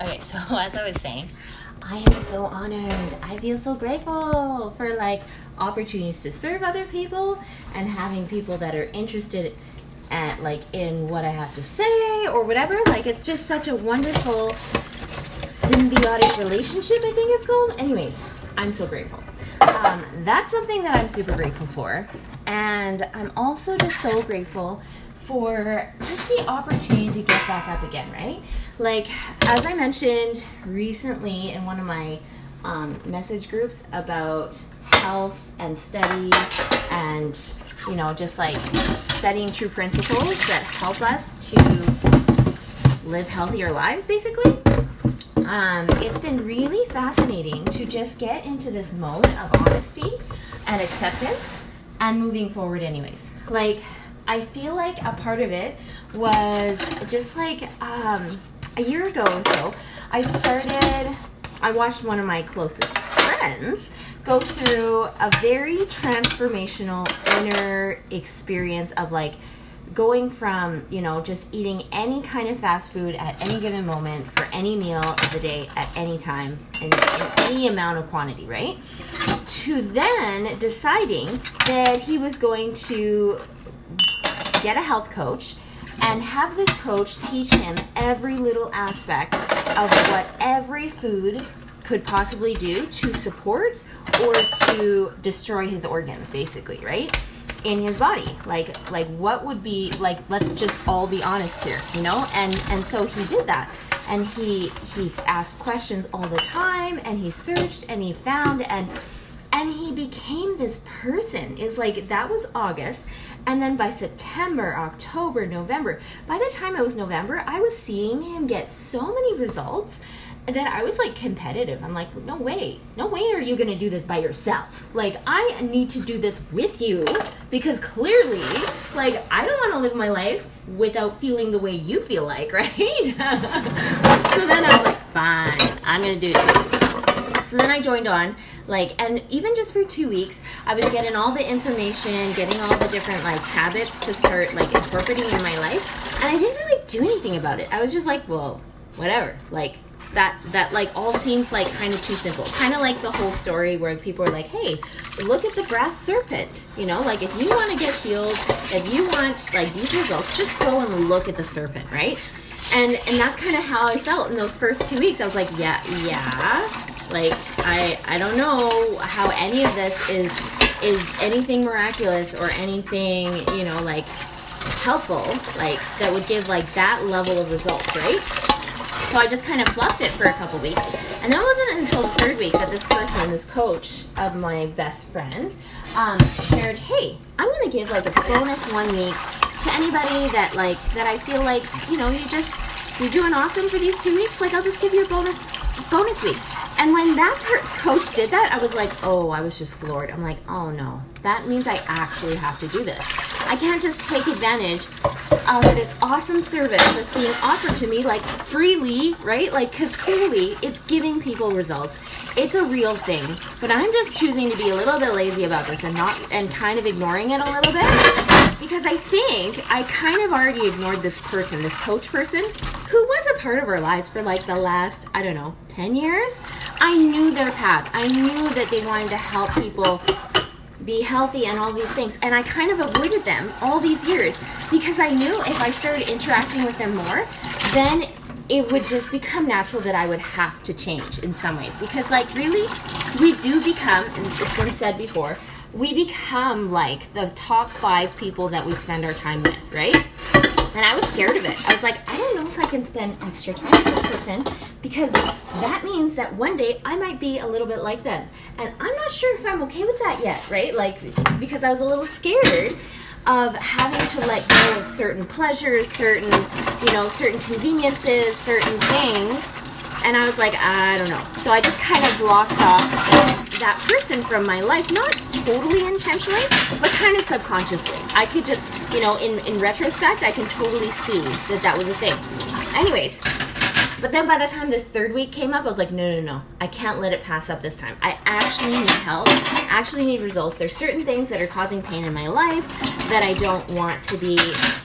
Okay, so as I was saying, I am so honored. I feel so grateful for like opportunities to serve other people and having people that are interested at like in what I have to say or whatever. Like it's just such a wonderful symbiotic relationship, I think it's called. Anyways, I'm so grateful. Um, that's something that I'm super grateful for. And I'm also just so grateful for just the opportunity to get back up again, right? Like, as I mentioned recently in one of my um, message groups about health and study and, you know, just like studying true principles that help us to live healthier lives, basically. Um, it's been really fascinating to just get into this mode of honesty and acceptance and moving forward, anyways. Like, I feel like a part of it was just like um, a year ago or so, I started, I watched one of my closest friends go through a very transformational inner experience of like going from, you know, just eating any kind of fast food at any given moment for any meal of the day at any time in, in any amount of quantity, right? To then deciding that he was going to get a health coach and have this coach teach him every little aspect of what every food could possibly do to support or to destroy his organs basically right? In his body. Like like what would be like let's just all be honest here you know? And and so he did that. And he he asked questions all the time and he searched and he found and and he became this person is like that was august and then by September, October, November, by the time it was November, I was seeing him get so many results that I was like competitive. I'm like, no way, no way are you gonna do this by yourself. Like, I need to do this with you because clearly, like, I don't wanna live my life without feeling the way you feel like, right? so then I was like, fine, I'm gonna do it too. Then I joined on, like, and even just for two weeks, I was getting all the information, getting all the different like habits to start like incorporating in my life, and I didn't really do anything about it. I was just like, well, whatever, like. That's that like all seems like kind of too simple. Kind of like the whole story where people are like, "Hey, look at the brass serpent." You know, like if you want to get healed, if you want like these results, just go and look at the serpent, right? and and that's kind of how I felt in those first two weeks. I was like, yeah, yeah, like I I don't know how any of this is is anything miraculous or anything you know like helpful like that would give like that level of results, right? So I just kind of fluffed it for a couple weeks, and then it wasn't until the third week that this person, this coach of my best friend, um, shared, "Hey, I'm gonna give like a bonus one week to anybody that like that I feel like you know you just you're doing awesome for these two weeks. Like I'll just give you a bonus bonus week." And when that coach did that, I was like, oh, I was just floored. I'm like, oh no, that means I actually have to do this. I can't just take advantage of this awesome service that's being offered to me like freely, right? Like, because clearly it's giving people results. It's a real thing, but I'm just choosing to be a little bit lazy about this and not and kind of ignoring it a little bit because I think I kind of already ignored this person, this coach person, who was a part of our lives for like the last, I don't know, 10 years. I knew their path. I knew that they wanted to help people be healthy and all these things. And I kind of avoided them all these years because I knew if I started interacting with them more, then it would just become natural that I would have to change in some ways. Because, like, really, we do become, and it's been said before, we become like the top five people that we spend our time with, right? And I was scared of it. I was like, I don't know if I can spend extra time with this person because that means that one day I might be a little bit like them. And I'm not sure if I'm okay with that yet, right? Like, because I was a little scared of having to let go of certain pleasures, certain, you know, certain conveniences, certain things. And I was like, I don't know. So I just kind of blocked off that person from my life, not totally intentionally, but kind of subconsciously. I could just, you know, in, in retrospect, I can totally see that that was a thing. Anyways, but then by the time this third week came up, I was like, no, no, no. I can't let it pass up this time. I actually need help. I actually need results. There's certain things that are causing pain in my life that I don't want to be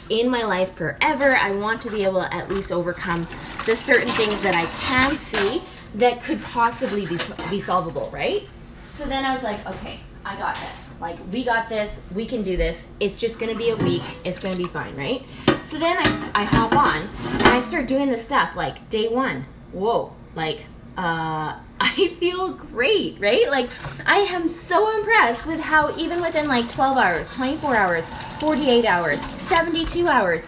in my life forever. I want to be able to at least overcome the certain things that I can see that could possibly be, be solvable, right? So then I was like, okay, I got this. Like, we got this. We can do this. It's just to be a week. It's to be fine, right? So then I, I hop on and I start doing this stuff. Like, day one, whoa, like, uh, I feel great, right? Like, I am so impressed with how, even within like 12 hours, 24 hours, 48 hours, 72 hours,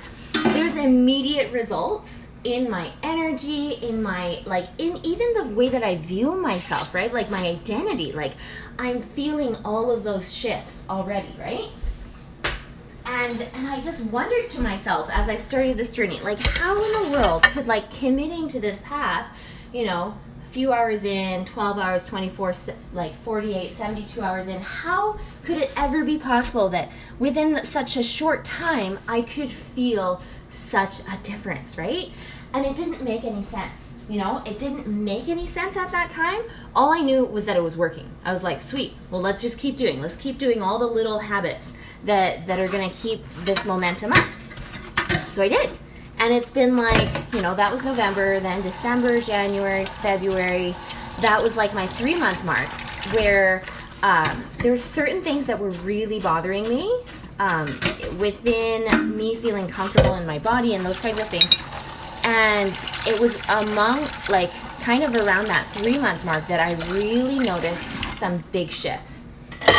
there's immediate results in my energy, in my, like, in even the way that I view myself, right? Like, my identity. Like, I'm feeling all of those shifts already, right? And, and I just wondered to myself as I started this journey, like, how in the world could, like, committing to this path, you know, a few hours in, 12 hours, 24, like 48, 72 hours in, how could it ever be possible that within such a short time I could feel such a difference, right? And it didn't make any sense. You know, it didn't make any sense at that time. All I knew was that it was working. I was like, sweet, well, let's just keep doing. Let's keep doing all the little habits that, that are going to keep this momentum up. So I did and it's been like you know that was november then december january february that was like my three month mark where um, were certain things that were really bothering me um, within me feeling comfortable in my body and those kinds of things and it was among like kind of around that three month mark that i really noticed some big shifts.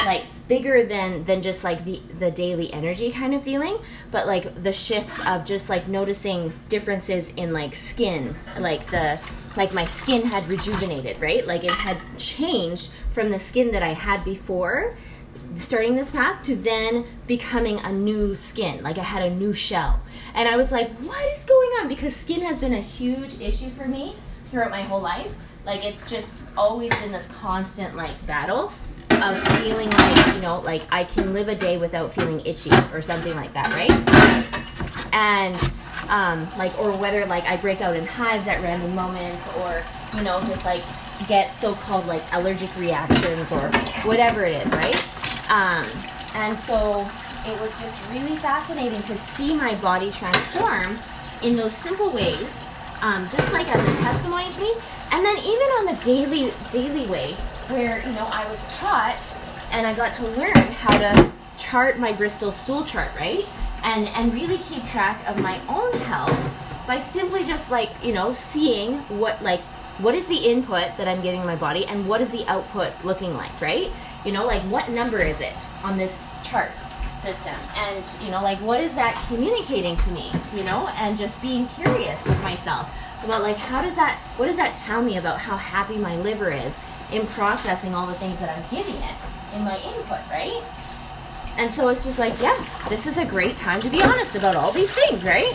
Like bigger than than just like the the daily energy kind of feeling but like the shifts of just like noticing differences in like skin like the like my skin had rejuvenated right? Like it had changed from the skin that i had before starting this path to then becoming a new skin. Like i had a new shell and i was like what is going on because skin has been a huge issue for me throughout my whole life like it's just always been this constant like battle of feeling like you know like I can live a day without feeling itchy or something like that, right? And um, like or whether like I break out in hives at random moments or you know just like get so-called like allergic reactions or whatever it is, right? Um, and so it was just really fascinating to see my body transform in those simple ways, um, just like as a testimony to me, and then even on the daily daily way where you know I was taught and I got to learn how to chart my Bristol stool chart, right? And and really keep track of my own health by simply just like, you know, seeing what like what is the input that I'm giving my body and what is the output looking like, right? You know, like what number is it on this chart system? And, you know, like what is that communicating to me, you know? And just being curious with myself about like how does that what does that tell me about how happy my liver is in processing all the things that I'm giving it in my input, right? And so it's just like, yeah, this is a great time to be honest about all these things, right?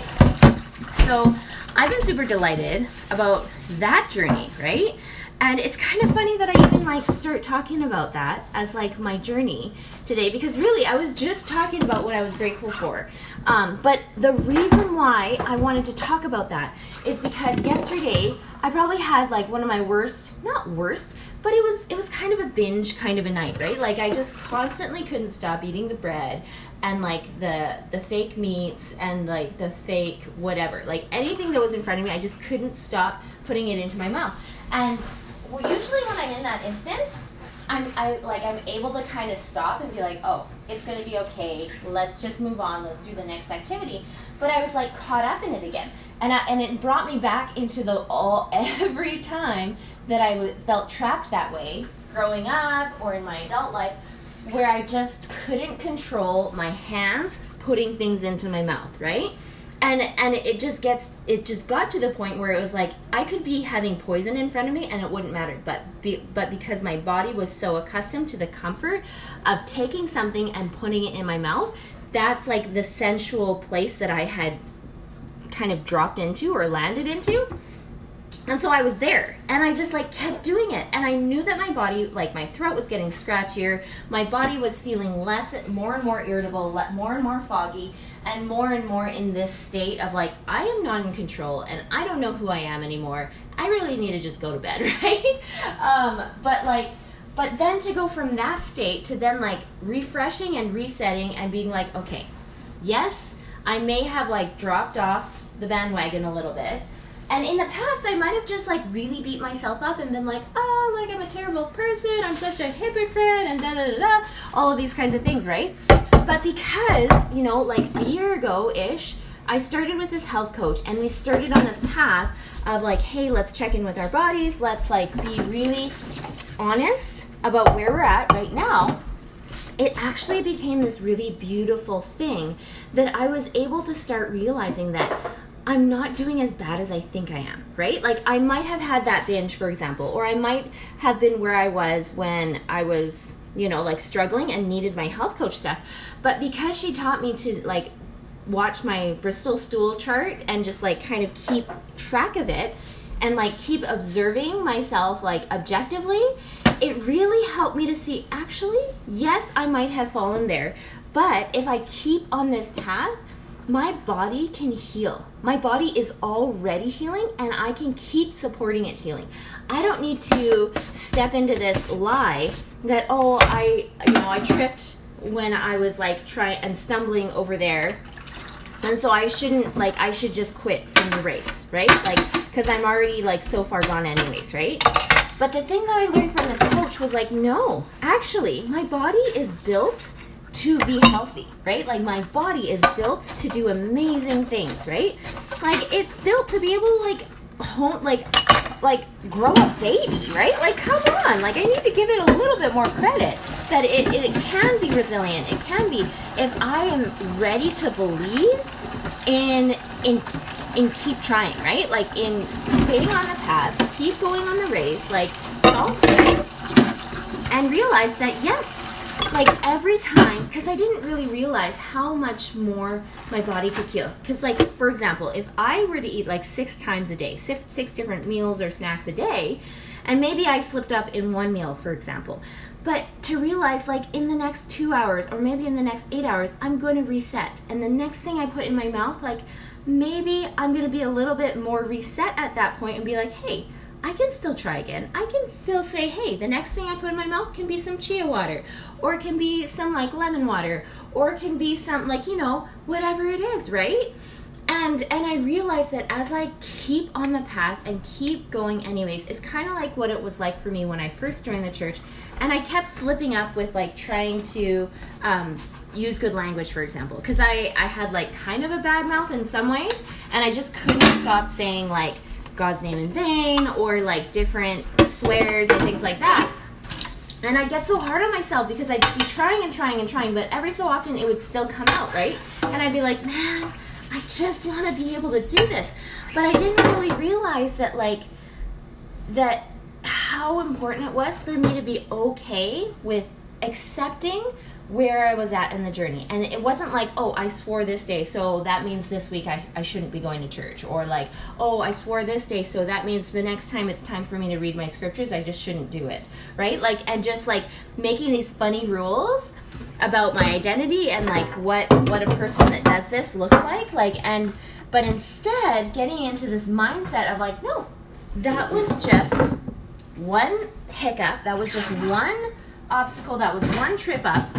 So I've been super delighted about that journey, right? And it's kind of funny that I even like start talking about that as like my journey today because really I was just talking about what I was grateful for. Um, but the reason why I wanted to talk about that is because yesterday I probably had like one of my worst, not worst, but it was it was kind of a binge kind of a night, right? Like I just constantly couldn't stop eating the bread and like the the fake meats and like the fake whatever. Like anything that was in front of me, I just couldn't stop putting it into my mouth. And well, usually when I'm in that instance, I'm I like I'm able to kind of stop and be like, oh, it's gonna be okay. Let's just move on. Let's do the next activity. But I was like caught up in it again, and I, and it brought me back into the all every time that I w- felt trapped that way growing up or in my adult life, where I just couldn't control my hands putting things into my mouth, right? And and it just gets it just got to the point where it was like I could be having poison in front of me and it wouldn't matter. But be, but because my body was so accustomed to the comfort of taking something and putting it in my mouth that's like the sensual place that I had kind of dropped into or landed into and so I was there and I just like kept doing it. And I knew that my body, like my throat was getting scratchier. My body was feeling less, more and more irritable, more and more foggy, and more and more in this state of like, I am not in control and I don't know who I am anymore. I really need to just go to bed, right? Um, but like, but then to go from that state to then like refreshing and resetting and being like, okay, yes, I may have like dropped off the bandwagon a little bit. And in the past, I might have just like really beat myself up and been like, oh, like I'm a terrible person, I'm such a hypocrite, and da da da da, all of these kinds of things, right? But because, you know, like a year ago ish, I started with this health coach and we started on this path of like, hey, let's check in with our bodies, let's like be really honest about where we're at right now. It actually became this really beautiful thing that I was able to start realizing that I'm not doing as bad as I think I am, right? Like I might have had that binge, for example, or I might have been where I was when I was, you know, like struggling and needed my health coach stuff. But because she taught me to like watch my Bristol stool chart and just like kind of keep track of it and like keep observing myself like objectively, it really helped me to see actually, yes, I might have fallen there, but if I keep on this path, my body can heal. My body is already healing and I can keep supporting it healing. I don't need to step into this lie that oh, I you know, I tripped when I was like trying and stumbling over there and so I shouldn't like I should just quit from the race, right? Like because I'm already like so far gone anyways, right? But the thing that I learned from this coach was like, no, actually, my body is built to be healthy, right? Like my body is built to do amazing things, right? Like it's built to be able to like like like grow a baby, right? Like come on, like I need to give it a little bit more credit that it, it can be resilient. It can be if I am ready to believe in in in keep trying, right? Like in staying on the path, keep going on the race, like and realize that yes, like every time because i didn't really realize how much more my body could heal. Because like for example if i were to eat like six times a day six, six different meals or snacks a day and maybe i slipped up in one meal for example. But to realize like in the next two hours or maybe in the next eight hours i'm going to reset. And the next thing i put in my mouth like maybe i'm going to be a little bit more reset at that point and be like hey I can still try again. I can still say, hey, the next thing I put in my mouth can be some chia water, or it can be some like lemon water, or it can be some like, you know, whatever it is, right? And and I realized that as I keep on the path and keep going anyways, it's kind of like what it was like for me when I first joined the church, and I kept slipping up with like trying to um, use good language, for example, because I I had like kind of a bad mouth in some ways, and I just couldn't stop saying like God's name in vain or like different swears and things like that. And I get so hard on myself because I'd be trying and trying and trying, but every so often it would still come out, right? And I'd be like, man, I just want to be able to do this. But I didn't really realize that, like, that how important it was for me to be okay with accepting where I was at in the journey. And it wasn't like, oh, I swore this day, so that means this week I, I shouldn't be going to church. Or like, oh, I swore this day, so that means the next time it's time for me to read my scriptures, I just shouldn't do it. Right? Like, and just like making these funny rules about my identity and like what what a person that does this looks like like and but instead getting into this mindset of like no that was just one hiccup that was just one obstacle that was one trip up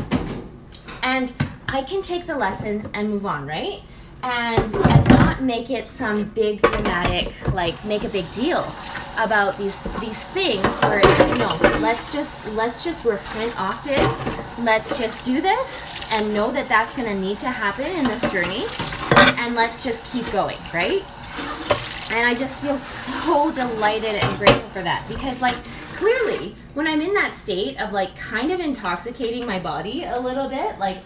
and I can take the lesson and move on, right? And and not make it some big dramatic like make a big deal about these these things where you know let's just let's just repent often let's just do this and know that that's going to need to happen in this journey. And let's just keep going right? And i just feel so delighted and grateful for that because like clearly when i'm in that state of like kind of intoxicating my body a little bit like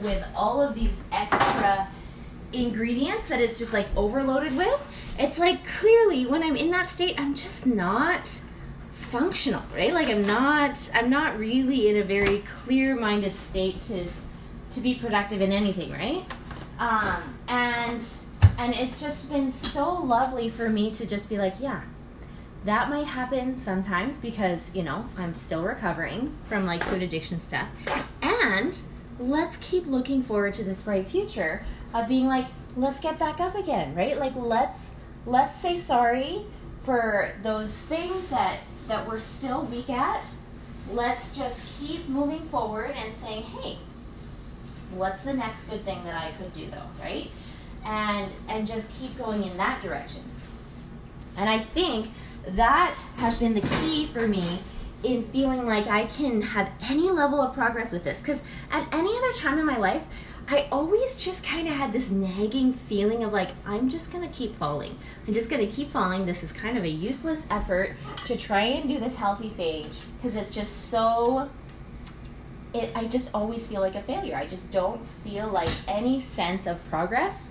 with all of these extra ingredients that it's just like overloaded with it's like clearly when i'm in that state i'm just not functional right? Like i'm not i'm not really in a very clear minded state to to be productive in anything right? Um and and it's just been so lovely for me to just be like yeah that might happen sometimes because you know i'm still recovering from like food addiction stuff and let's keep looking forward to this bright future of being like let's get back up again right like let's let's say sorry for those things that that we're still weak at let's just keep moving forward and saying hey What's the next good thing that I could do though, right? And and just keep going in that direction. And I think that has been the key for me in feeling like I can have any level of progress with this. Because at any other time in my life, I always just kind of had this nagging feeling of like, I'm just going to keep falling. I'm just going to keep falling. This is kind of a useless effort to try and do this healthy thing because it's just so. It, I just always feel like a failure. I just don't feel like any sense of progress,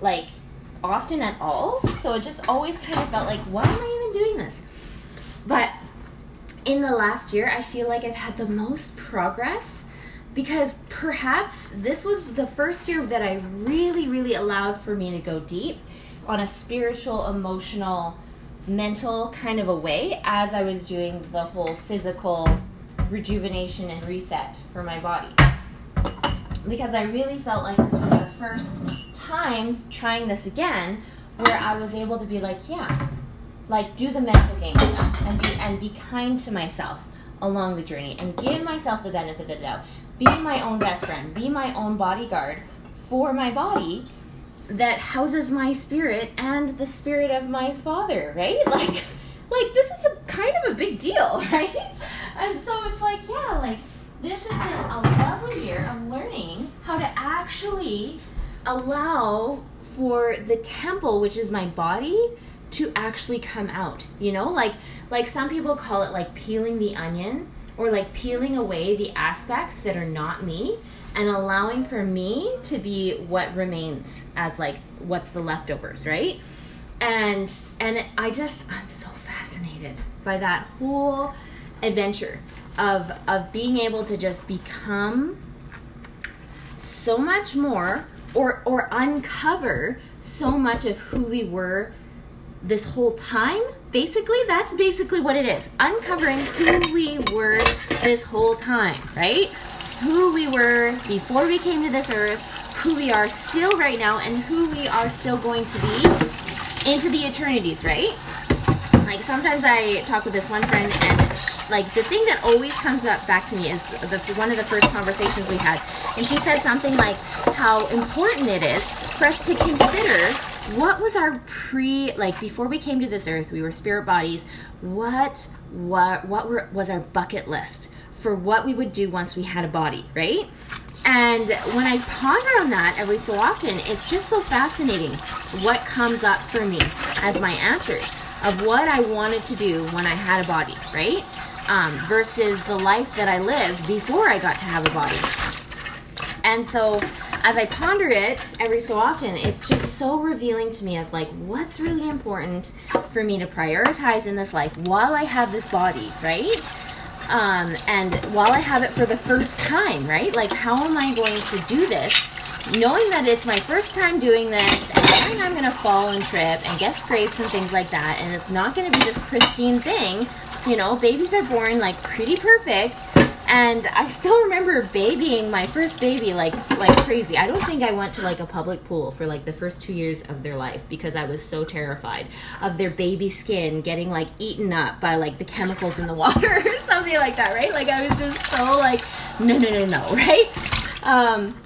like often at all. So it just always kind of felt like, why am I even doing this? But in the last year, I feel like I've had the most progress because perhaps this was the first year that I really, really allowed for me to go deep on a spiritual, emotional, mental kind of a way as I was doing the whole physical rejuvenation and reset for my body. Because I really felt like this was the first time trying this again where I was able to be like, yeah, like do the mental game stuff and be and be kind to myself along the journey and give myself the benefit of the doubt. Be my own best friend, be my own bodyguard for my body that houses my spirit and the spirit of my father, right? Like like this is a kind of a big deal, right? And so it's like, yeah, like this has been a lovely year of learning how to actually allow for the temple, which is my body, to actually come out you know? Like like some people call it like peeling the onion or like peeling away the aspects that are not me and allowing for me to be what remains as like what's the leftovers right? And and i just i'm so fascinated by that whole adventure of of being able to just become so much more or or uncover so much of who we were this whole time. Basically that's basically what it is. Uncovering who we were this whole time right? Who we were before we came to this earth who we are still right now and who we are still going to be into the eternities right like sometimes i talk with this one friend and like the thing that always comes up back to me is the, one of the first conversations we had and she said something like how important it is for us to consider what was our pre like before we came to this earth we were spirit bodies what what what were, was our bucket list for what we would do once we had a body right? And when i ponder on that every so often it's just so fascinating what comes up for me as my answers of what i wanted to do when i had a body right um, versus the life that i lived before i got to have a body and so as I ponder it every so often, it's just so revealing to me of like what's really important for me to prioritize in this life while I have this body, right? Um, and while I have it for the first time, right? Like, how am I going to do this? Knowing that it's my first time doing this, and knowing I'm going to fall and trip and get scrapes and things like that, and it's not going to be this pristine thing. You know, babies are born like pretty perfect, and I still remember babying my first baby like like crazy. I don't think I went to like a public pool for like the first 2 years of their life because I was so terrified of their baby skin getting like eaten up by like the chemicals in the water or something like that, right? Like I was just so like no no no no, right? Um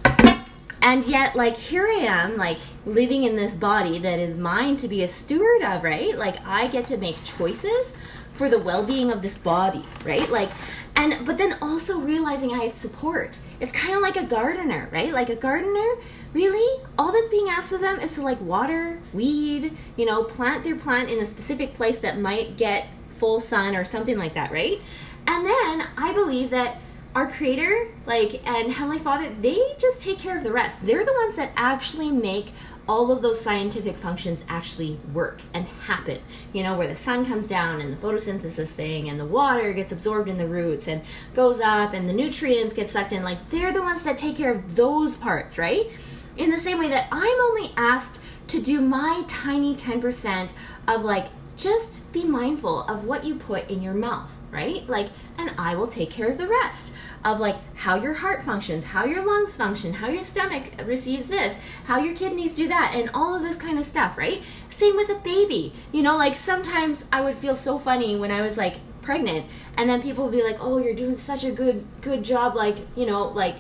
and yet like here i am like living in this body that is mine to be a steward of right? Like i get to make choices for the well-being of this body right? Like and but then also realizing i have support. It's kind of like a gardener right? Like a gardener really all that's being asked of them is to like water weed you know plant their plant in a specific place that might get full sun or something like that right? And then i believe that our creator like and heavenly father they just take care of the rest they're the ones that actually make all of those scientific functions actually work and happen. You know, where the sun comes down and the photosynthesis thing and the water gets absorbed in the roots and goes up and the nutrients get sucked in. Like, they're the ones that take care of those parts, right? In the same way that I'm only asked to do my tiny 10% of like, just be mindful of what you put in your mouth, right? Like, and I will take care of the rest of like how your heart functions, how your lungs function, how your stomach receives this, how your kidneys do that, and all of this kind of stuff, right? Same with a baby. You know, like sometimes I would feel so funny when I was like pregnant, and then people would be like, "Oh, you're doing such a good good job," like you know, like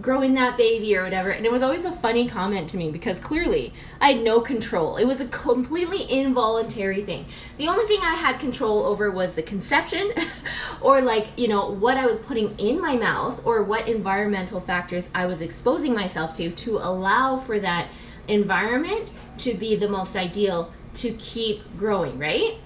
growing that baby or whatever. And it was always a funny comment to me because clearly I had no control. It was a completely involuntary thing. The only thing I had control over was the conception or like, you know, what I was putting in my mouth or what environmental factors I was exposing myself to to allow for that environment to be the most ideal to keep growing, right?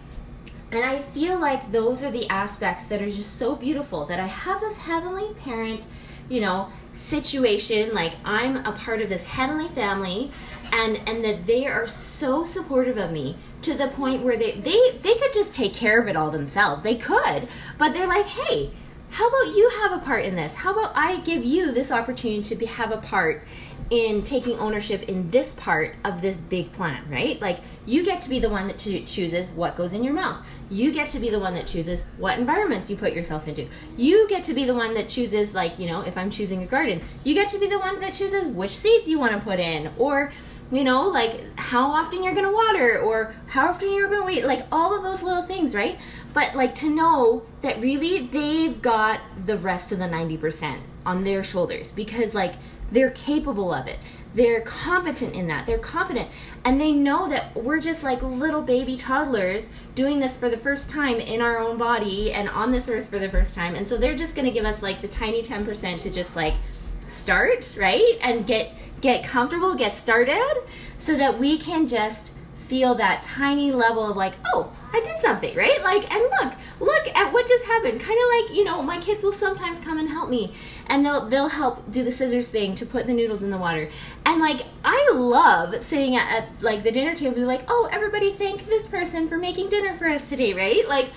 And I feel like those are the aspects that are just so beautiful that I have this heavenly parent, you know, situation like I'm a part of this heavenly family and and that they are so supportive of me to the point where they they they could just take care of it all themselves. They could, but they're like, "Hey, how about you have a part in this? How about I give you this opportunity to be, have a part in taking ownership in this part of this big plan, right? Like you get to be the one that cho- chooses what goes in your mouth. You get to be the one that chooses what environments you put yourself into. You get to be the one that chooses like, you know, if I'm choosing a garden, you get to be the one that chooses which seeds you want to put in or you know, like how often you're going to water or how often you're going to wait, like all of those little things, right? But like to know that really they've got the rest of the 90% on their shoulders because like they're capable of it. They're competent in that. They're confident. And they know that we're just like little baby toddlers doing this for the first time in our own body and on this earth for the first time. And so they're just going to give us like the tiny 10% to just like start, right? And get get comfortable, get started so that we can just feel that tiny level of like, oh, I did something, right? Like, and look, look at what just happened. Kind of like, you know, my kids will sometimes come and help me, and they'll they'll help do the scissors thing to put the noodles in the water. And like, I love sitting at, at like the dinner table, like, oh, everybody thank this person for making dinner for us today, right? Like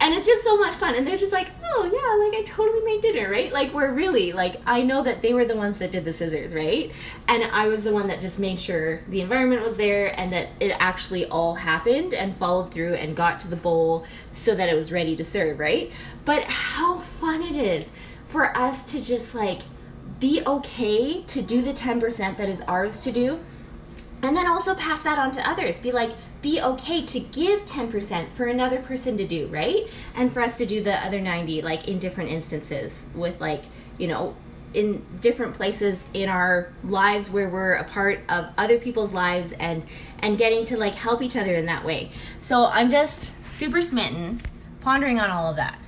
and it's just so much fun. And they're just like oh yeah like i totally made dinner right? Like we're really like i know that they were the ones that did the scissors right? And i was the one that just made sure the environment was there and that it actually all happened and followed through and got to the bowl so that it was ready to serve right? But how fun it is for us to just like be okay to do the 10% that is ours to do and then also pass that on to others. Be like be okay to give 10% for another person to do, right? And for us to do the other 90 like in different instances with like, you know, in different places in our lives where we're a part of other people's lives and and getting to like help each other in that way. So I'm just super smitten pondering on all of that.